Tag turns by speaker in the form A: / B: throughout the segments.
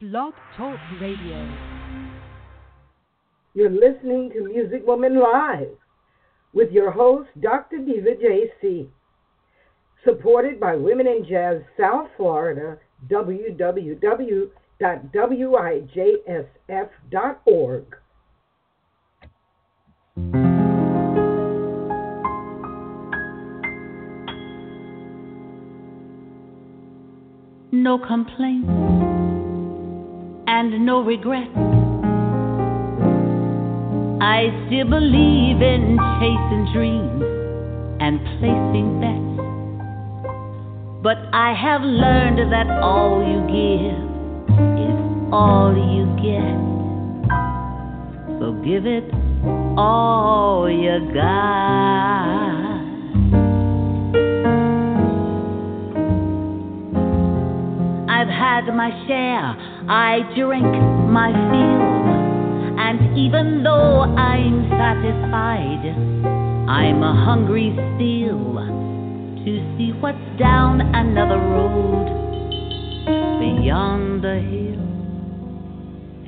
A: Blog Talk Radio.
B: You're listening to Music Woman Live with your host, Dr. Diva JC. Supported by Women in Jazz South Florida, www.wijsf.org.
C: No complaints and no regrets. I still believe in chasing dreams and placing bets. But I have learned that all you give is all you get. So give it all you got. I've had my share, I drink my fill. And even though I'm satisfied, I'm a hungry still to see what's down another road beyond the hill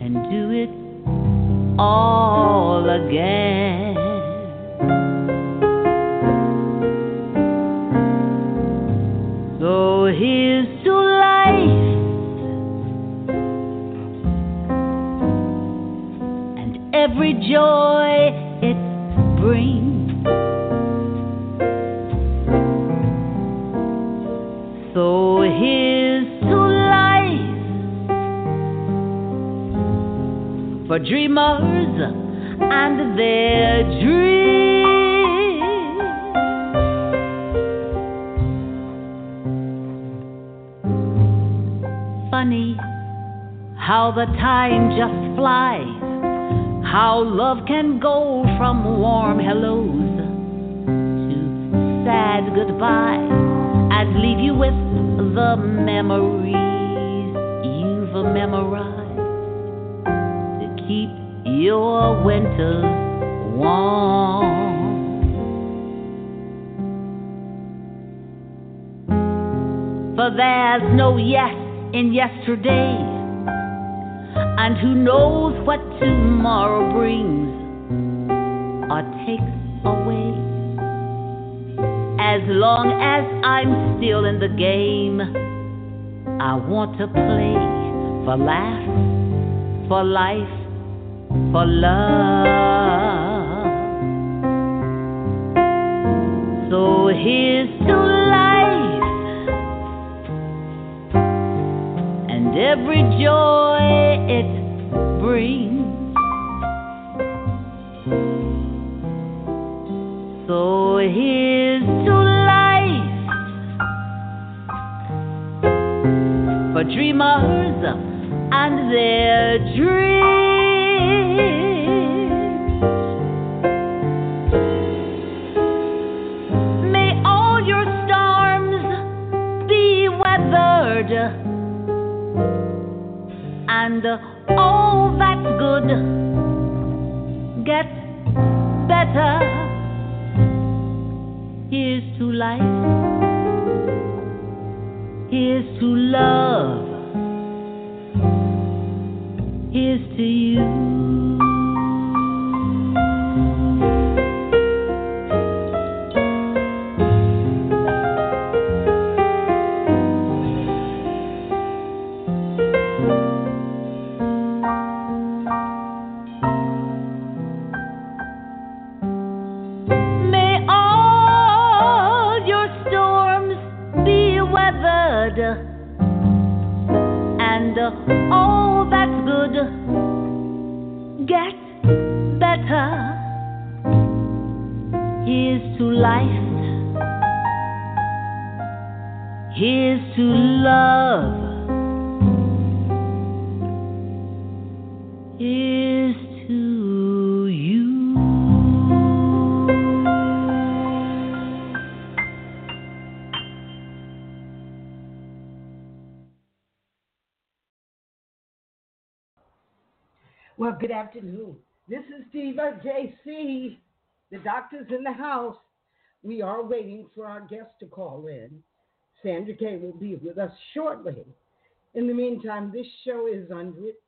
C: and do it all again. So here's every joy it brings. So here's to life for dreamers and their dreams. Funny how the time just flies, how love can go from warm hellos to sad goodbyes and leave you with the memories you've memorized to keep your winters warm. For there's no yes in yesterday, and who knows what tomorrow brings or takes away. As long as I'm still in the game, I want to play for laughs, for life, for love. So here's to life and every joy brings. So here's to life for dreamers and their dreams. Here's to life. Here's to love. Here's to you. Good
B: afternoon. This is Diva JC. The doctor's in the house. We are waiting for our guest to call in. Sandra Kaye will be with us shortly. In the meantime, this show is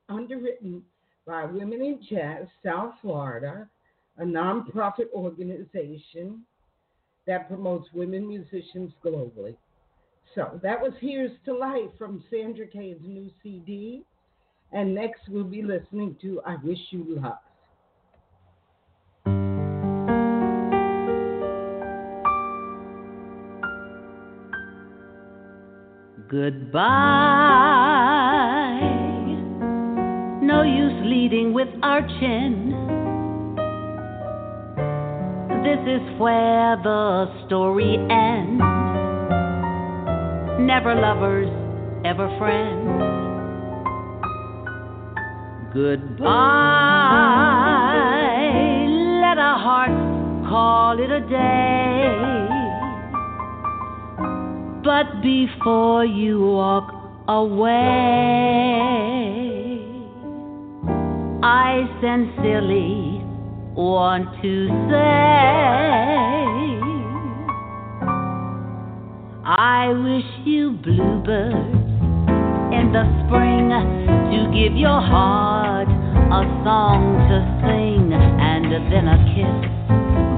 B: underwritten by Women in Jazz South Florida, a nonprofit organization that promotes women musicians globally. So that was Here's to Life from Sandra Kaye's new CD. And next we'll be listening to I Wish You Love.
C: Goodbye. No use leading with our chin. This is where the story ends. Never lovers, ever friends. Goodbye. Let our hearts call it a day. But before you walk away, I sincerely want to say I wish you bluebirds in the spring to give your heart a song to sing and then a kiss.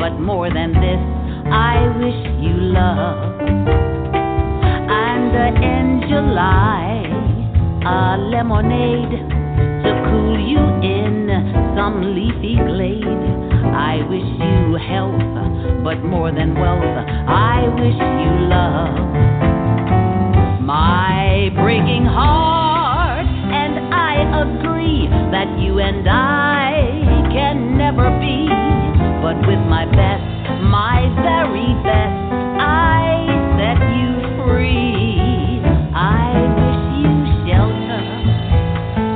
C: But more than this, I wish you love And in July, a lemonade to cool you in some leafy glade. I wish you health, but more than wealth, I wish you love. My breaking heart agree that you and I can never be, but with my best, my very best, I set you free. I wish you shelter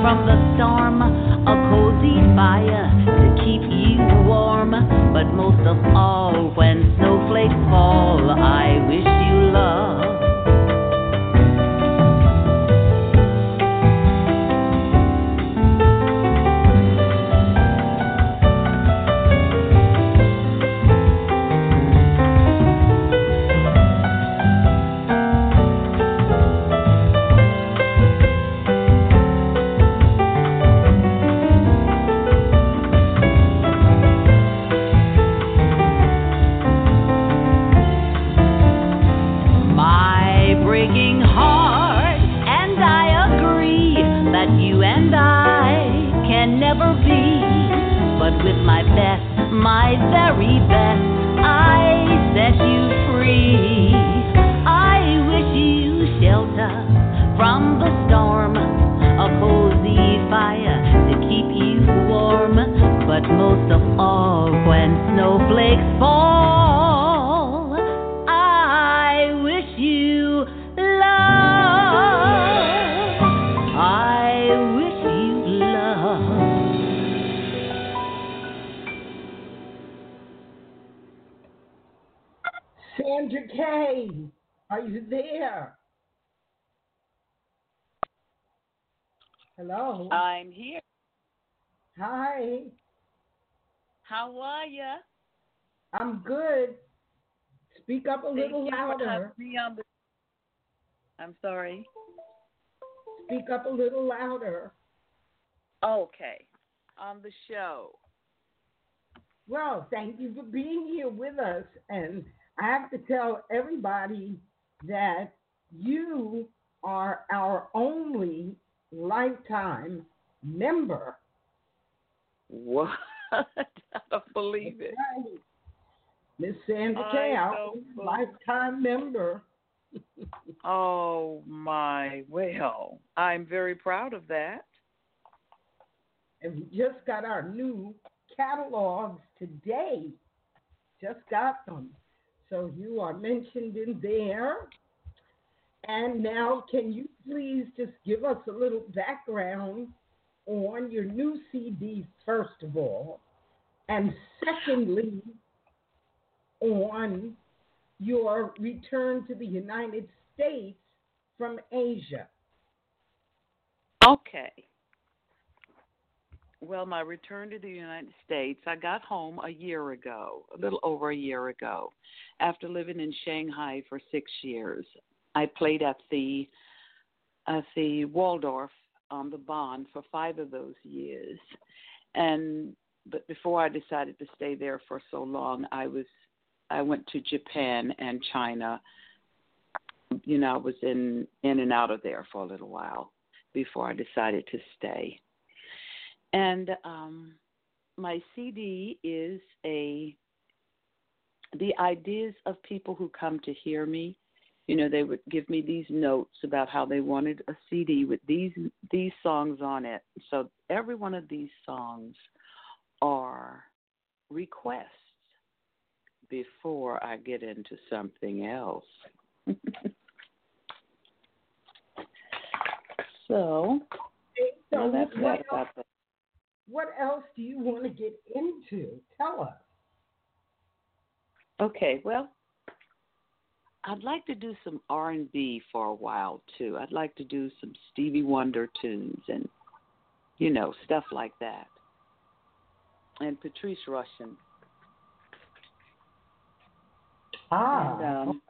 C: from the storm, a cozy fire to keep you warm. But most of all, when and I can never be. But with my best, my very best, I set you free. I wish you shelter from the storm, a cozy fire to keep you warm. But most of all, when snowflakes fall.
B: Up a little louder.
D: The... I'm sorry.
B: Speak up a little louder.
D: Okay. On the show.
B: Well, thank you for being here with us. And I have to tell everybody that you are our only lifetime member.
D: What? I don't believe it.
B: Miss Sandra Kaye, our lifetime member.
D: oh my, well, I'm very proud of that.
B: And we just got our new catalogs today. Just got them. So you are mentioned in there. And now, can you please just give us a little background on your new CD, first of all? And secondly, on your return to the United States from Asia.
D: Okay. Well, my return to the United States, I got home a year ago, a little over a year ago, after living in Shanghai for six years. I played at the at the Waldorf on the Bund for five of those years, and but before I decided to stay there for so long, I was I went to Japan and China. You know, I was in in and out of there for a little while before I decided to stay. And um, my CD is a the ideas of people who come to hear me. You know, they would give me these notes about how they wanted a CD with these these songs on it. So every one of these songs are requests before I get into something else. so,
B: so
D: that's
B: what, what else do you want to get into? Tell us.
D: Okay, well, I'd like to do some R and B for a while too. I'd like to do some Stevie Wonder tunes and you know stuff like that and Patrice Rushen.
B: Ah.
D: And, um,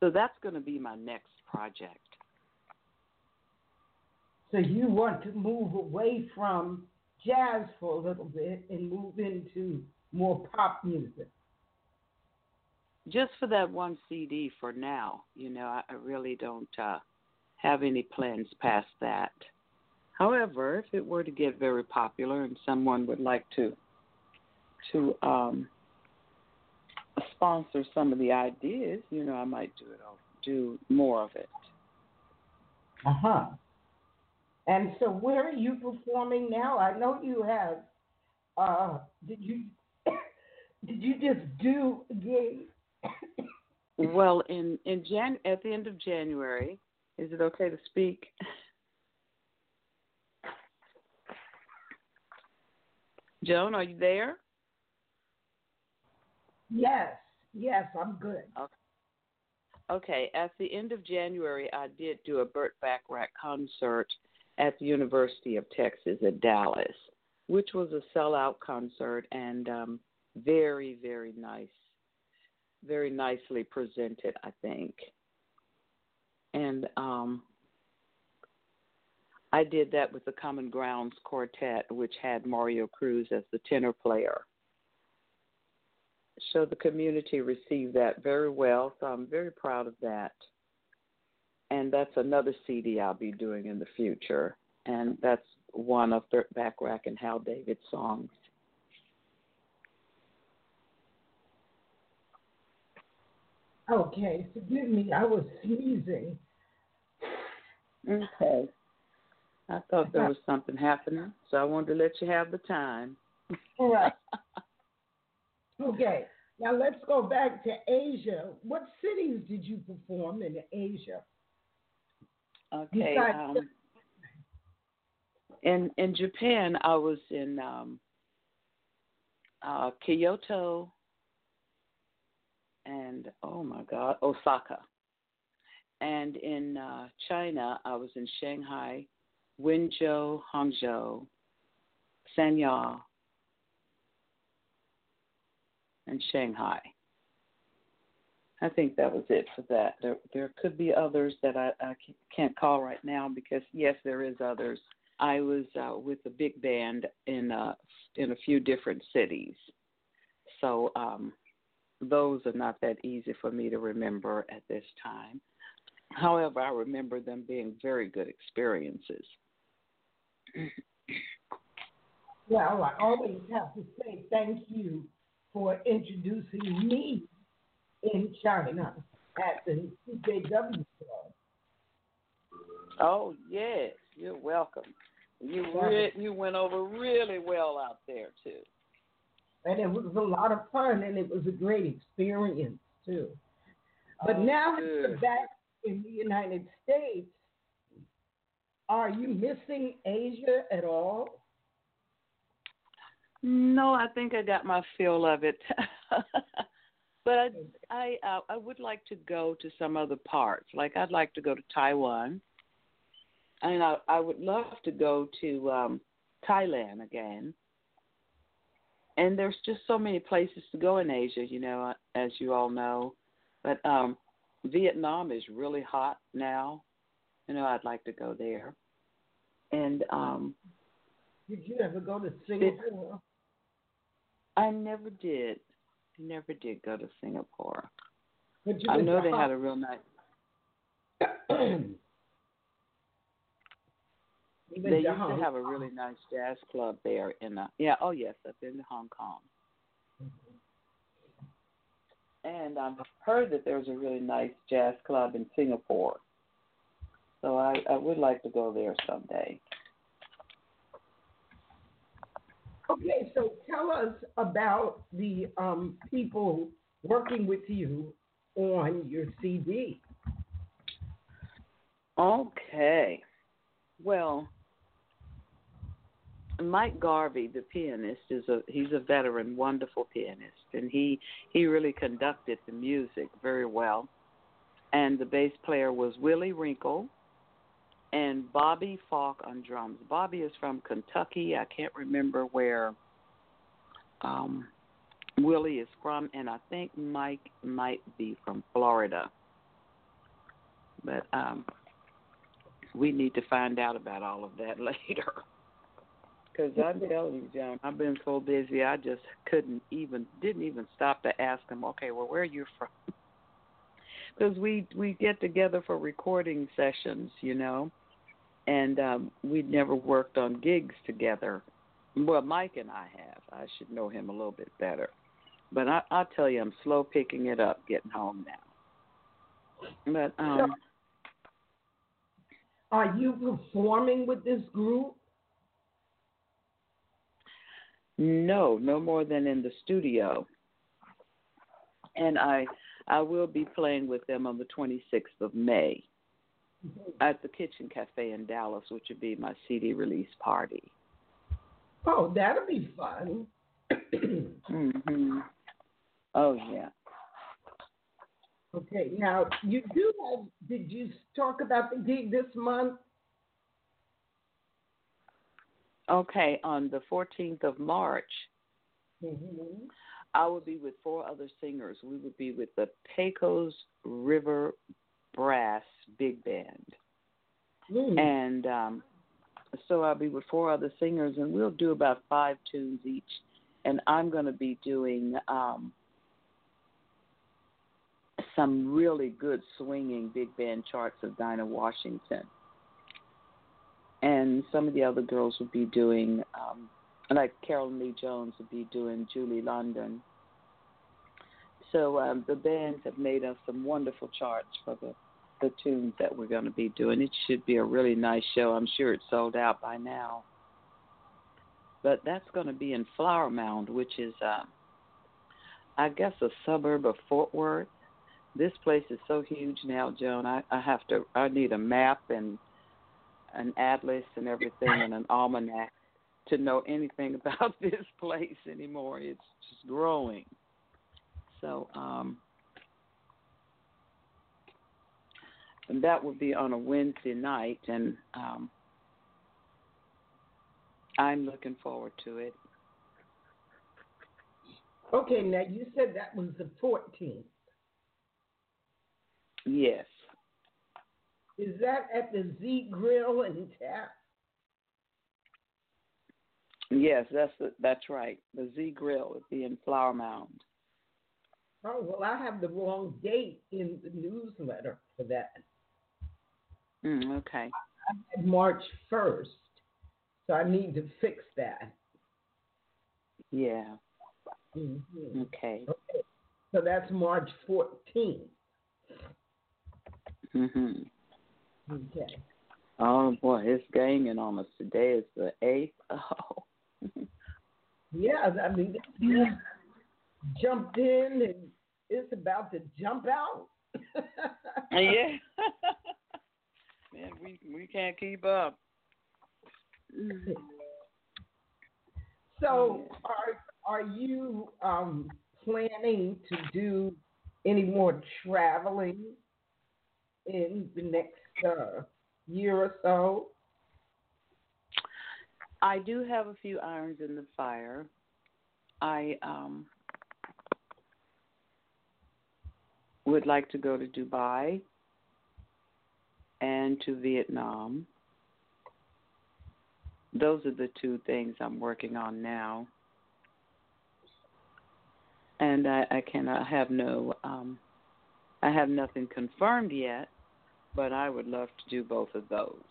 D: so that's going to be my next project.
B: So you want to move away from jazz for a little bit and move into more pop music.
D: Just for that one CD for now. You know, I, I really don't uh, have any plans past that. However, if it were to get very popular and someone would like to to um, sponsor some of the ideas, you know, I might do it. I'll do more of it.
B: Uh huh. And so, where are you performing now? I know you have. Uh, did you did you just do gig?
D: well, in in Jan at the end of January, is it okay to speak? Joan, are you there?
B: Yes, yes, I'm good.
D: Okay. Okay, at the end of January, I did do a Burt Bacharach concert at the University of Texas at Dallas, which was a sellout concert and um, very, very nice, very nicely presented, I think. And um, I did that with the Common Grounds Quartet, which had Mario Cruz as the tenor player. So the community received that very well, so I'm very proud of that. And that's another CD I'll be doing in the future, and that's one of Burt Bacharach and Hal David songs.
B: Okay, forgive me, I was sneezing.
D: Okay. I thought there was something happening, so I wanted to let you have the time.
B: All right. okay. Now let's go back to Asia. What cities did you perform in Asia?
D: Okay. Um, in in Japan, I was in um, uh, Kyoto and oh my God, Osaka. And in uh, China, I was in Shanghai, Wenzhou, Hangzhou, Sanya, and Shanghai. I think that was it for that. There, there could be others that I, I can't call right now because yes, there is others. I was uh, with a big band in uh, in a few different cities, so um, those are not that easy for me to remember at this time. However, I remember them being very good experiences.
B: Well, I always have to say thank you for introducing me in China at the CJW Club.
D: Oh yes, you're welcome. You re- you went over really well out there too.
B: And it was a lot of fun, and it was a great experience too. But
D: oh,
B: now
D: good.
B: you're back in the United States. Are you missing Asia at all?
D: No, I think I got my feel of it. but I I uh, I would like to go to some other parts. Like I'd like to go to Taiwan. And I I would love to go to um Thailand again. And there's just so many places to go in Asia, you know, uh, as you all know. But um Vietnam is really hot now you know, I'd like to go there. And um
B: Did you ever go to Singapore?
D: I never did. Never did go to Singapore.
B: But you
D: I know they had a real nice.
B: Hong- You went
D: They used to have a really nice jazz club there in uh yeah, oh yes, I've been to Hong Kong. And I've heard that there's a really nice jazz club in Singapore. So I, I would like to go there someday.
B: Okay, so tell us about the um, people working with you on your CD.
D: Okay. Well, Mike Garvey, the pianist, is a he's a veteran, wonderful pianist, and he he really conducted the music very well. And the bass player was Willie Wrinkle, and Bobby Falk on drums. Bobby is from Kentucky. I can't remember where um, Willie is from, and I think Mike might be from Florida. But um, we need to find out about all of that later. Because I'm telling you, Joan, I've been so busy, I just couldn't even, didn't even stop to ask him, okay, well, where are you from? Because we we get together for recording sessions, you know, and um, we'd never worked on gigs together. Well, Mike and I have. I should know him a little bit better, but I, I'll tell you, I'm slow picking it up, getting home now. But um,
B: Are you performing with this group?
D: No, no more than in the studio. And I I will be playing with them on the 26th of May at the Kitchen Cafe in Dallas, which would be my CD release party.
B: Oh, that'll be fun.
D: Mhm. Oh yeah.
B: Okay, now you do have. Did you talk about the gig this month?
D: Okay, on the 14th of March,
B: Mm-hmm.
D: I will be with four other singers. We would be with the Pecos River Brass Big Band.
B: Mm.
D: and um, so I'll be with four other singers, and we'll do about five tunes each. And I'm going to be doing um, some really good swinging big band charts of Dinah Washington, and some of the other girls will be doing, um, like Carolyn Lee Jones will be doing Julie London. So um, the bands have made us some wonderful charts for the the tunes that we're going to be doing. It should be a really nice show. I'm sure it's sold out by now. But that's going to be in Flower Mound, which is, uh, I guess, a suburb of Fort Worth. This place is so huge now, Joan. I, I have to. I need a map and an atlas and everything and an almanac to know anything about this place anymore. It's just growing. So, um, and that would be on a Wednesday night, and um, I'm looking forward to it.
B: Okay, now you said that was the 14th.
D: Yes,
B: Is that at the Z Grill and Tap?
D: yes, that's the, that's right. The Z Grill would be in Flower Mound.
B: Oh, well, I have the wrong date in the newsletter for that.
D: Mm, okay.
B: March 1st, so I need to fix that.
D: Yeah.
B: hmm
D: Okay.
B: Okay, so that's March 14th.
D: Mhm.
B: Okay.
D: Oh boy, it's ganging on us. Today is the eighth. Oh.
B: Yeah, I mean, jumped in and it's about to jump out.
D: yeah. Man, we we can't keep up.
B: So, are are you um, planning to do any more traveling in the next uh, year or so?
D: I do have a few irons in the fire. I um would like to go to Dubai and to Vietnam. Those are the two things I'm working on now. And I, I cannot have no um I have nothing confirmed yet, but I would love to do both of those.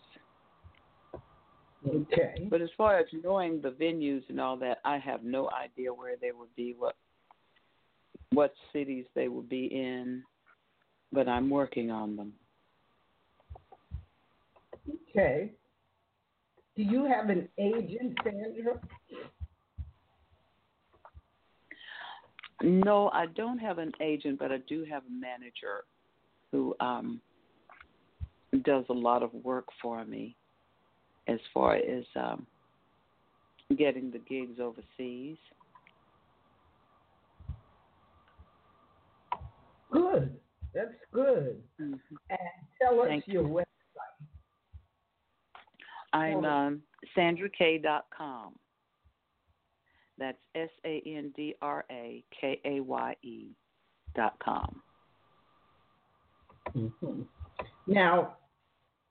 B: Okay.
D: But as far as knowing the venues and all that, I have no idea where they would be, what what cities they would be in, but I'm working on them.
B: Okay. Do you have an agent, Sandra?
D: No, I don't have an agent, but I do have a manager who um does a lot of work for me as far as um getting the gigs overseas.
B: Good. That's good.
D: Mm-hmm.
B: And tell us
D: Thank
B: your
D: you.
B: Web.
D: I'm um, SandraKaye.com. That's S A N D R A K A Y E dot com.
B: hmm Now,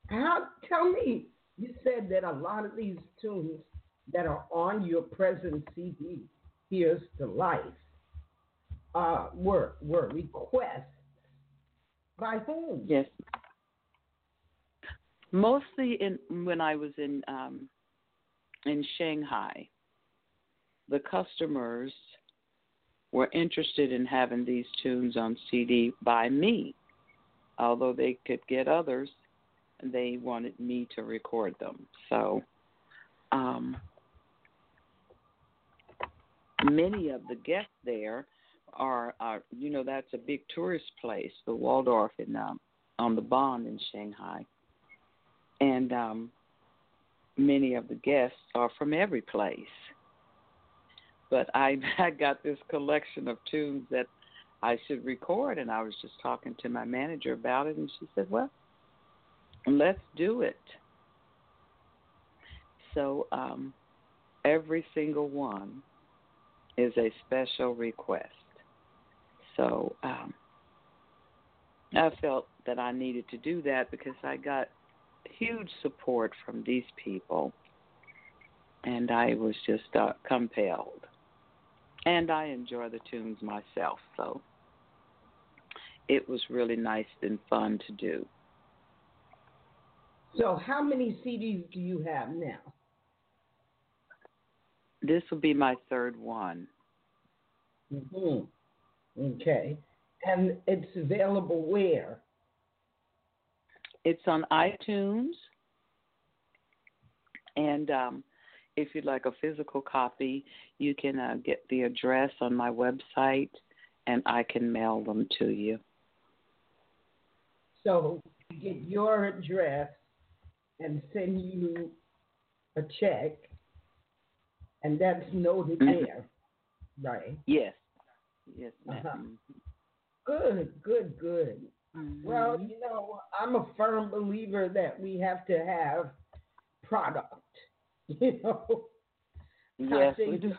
B: how? Tell me. You said that a lot of these tunes that are on your present CD, "Here's the Life," uh, were were requests by whom?
D: Yes. Mostly in when I was in um, in Shanghai, the customers were interested in having these tunes on CD by me. Although they could get others, they wanted me to record them. So, um, many of the guests there are, are you know, that's a big tourist place, the Waldorf in um, on the Bund in Shanghai, and um, many of the guests are from every place. But I I got this collection of tunes that I should record, and I was just talking to my manager about it, and she said, "Well, let's do it." So um, every single one is a special request. So um, I felt that I needed to do that because I got huge support from these people, and I was just uh, compelled. And I enjoy the tunes myself, so it was really nice and fun to do.
B: So, how many CDs do you have now?
D: This will be my third one.
B: hmm Okay. And it's available where?
D: It's on iTunes, and um, if you'd like a physical copy, you can uh, get the address on my website, and I can mail them to you.
B: So, get your address and send you a check, and that's noted
D: Mhm.
B: there, right?
D: Yes, yes,
B: Uh-huh.
D: madam
B: Good, good, good.
D: Mhm.
B: Well, you know, I'm a firm believer that we have to have product. You know,
D: yes, we do.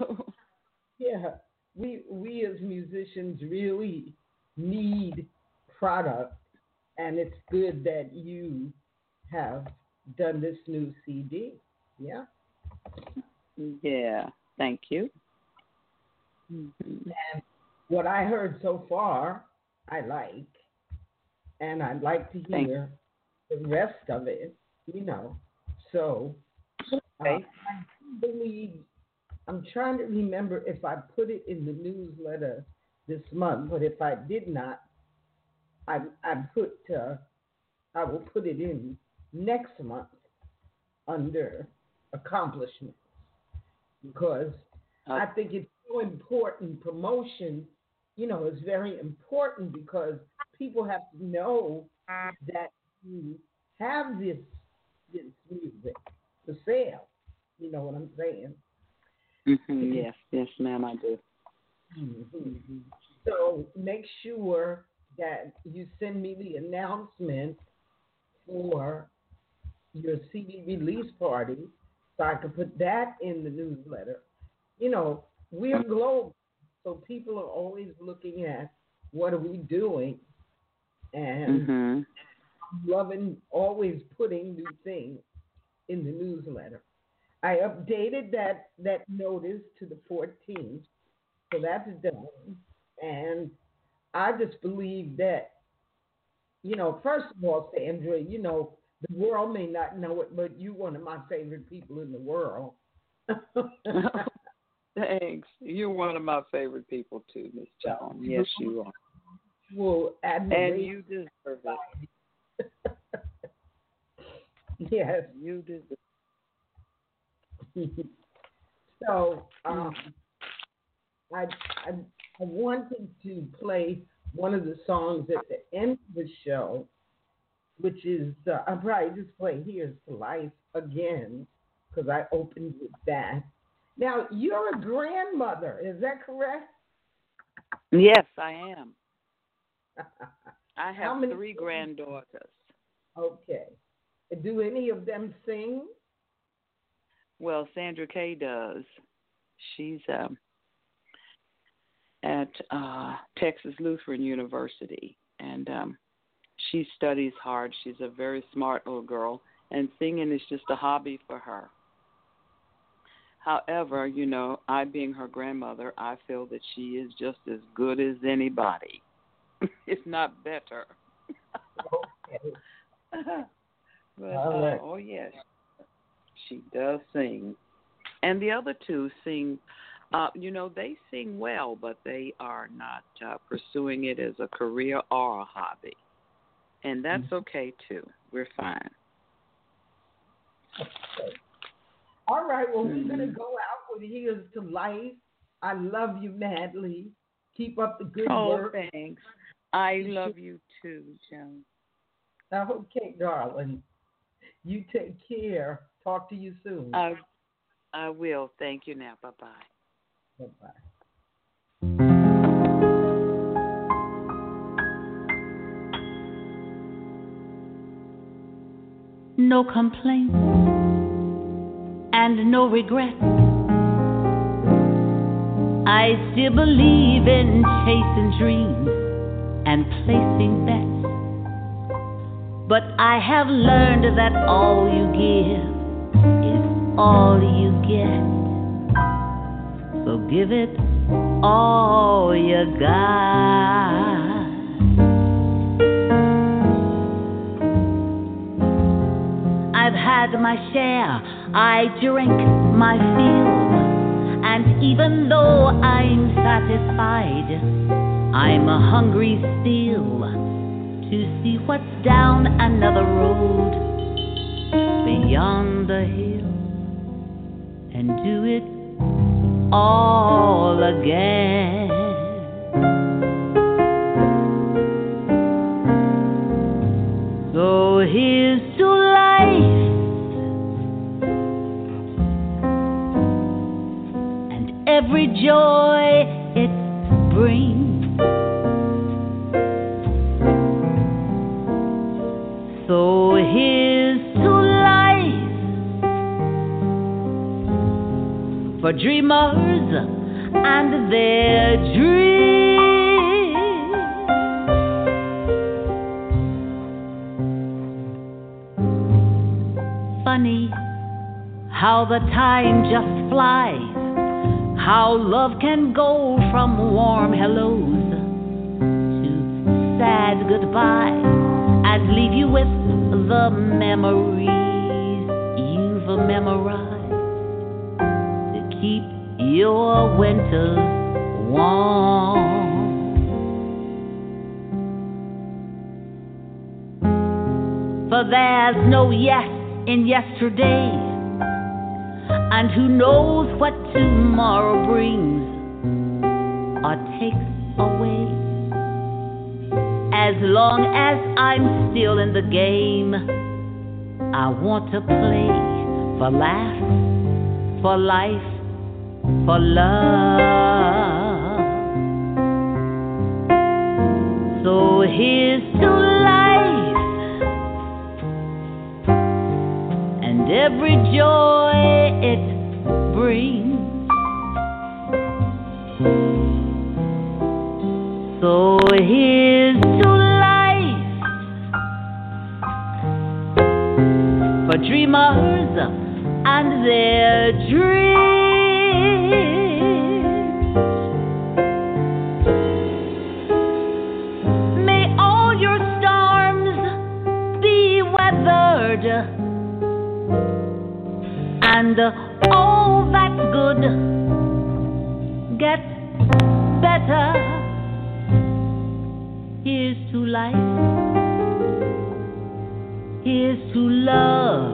B: yeah, we we as musicians really need product, and it's good that you have done this new CD. Yeah.
D: Yeah, thank you. Mhm.
B: And what I heard so far, I like, and I'd like to hear the rest of it. You know, so uh, I believe I'm trying to remember if I put it in the newsletter this month, but if I did not, I I put uh, I will put it in next month under accomplishments because I think it's so important. Promotion, you know, is very important because people have to know that you have this this music for sale. You know what I'm saying?
D: Mhm, Yes, yes, ma'am, I do.
B: hmm So make sure that you send me the announcement for your CD release party so I can put that in the newsletter. You know, we're global, so people are always looking at what are we doing, and
D: Mhm.
B: loving always putting new things in the newsletter. I updated that that notice to the 14th, so that's done. And I just believe that, you know, first of all, Sandra, you know, the world may not know it, but you're one of my favorite people in the world.
D: Thanks. You're one of my favorite people too, Miss Joan. Yes, you are.
B: Well,
D: and you deserve it.
B: yes,
D: you deserve. It.
B: so, um, I, I I wanted to play one of the songs at the end of the show, which is uh, I'll probably just play "Here's to Life" again because I opened with that. Now you're a grandmother, is that correct?
D: Yes, I am. I have three granddaughters.
B: Okay. Do any of them sing?
D: Well, Sandra Kay does. She's um, at uh, Texas Lutheran University, and um, she studies hard. She's a very smart little girl, and singing is just a hobby for her. However, you know, I being her grandmother, I feel that she is just as good as anybody, if not better. But, uh, oh yes, she does sing, and the other two sing. Uh, you know, they sing well, but they are not uh, pursuing it as a career or a hobby, and that's
B: Mm-hmm.
D: okay too. We're fine.
B: All right, well, we're going to
D: Mhm.
B: go out with Here's to Life. I love you madly. Keep up the good
D: Oh,
B: work.
D: thanks. I love you too, Joan.
B: Okay, darling. You take care. Talk to you soon.
D: I I will. Thank you now. Bye bye.
B: Bye-bye.
C: no complaints and no regrets. I still believe in chasing dreams and placing bets. But I have learned that all you give is all you get. So give it all you got. I've had my share, I drink my fill. And even though I'm satisfied, I'm a hungry still to see what's down another road beyond the hill and do it all again. So here's to every joy it brings. So here's to life for dreamers and their dreams. Funny how the time just flies, how love can go from warm hellos to sad goodbyes and leave you with the memories you've memorized to keep your winters warm. For there's no yes in yesterday, and who knows what tomorrow brings or takes away. As long as I'm still in the game, I want to play for laughs, for life, for love. So here's to life and every joy it brings. So here's to life for dreamers and their dreams. May all your storms be weathered and uh, all that's good gets better. Here's to life. Here's to love.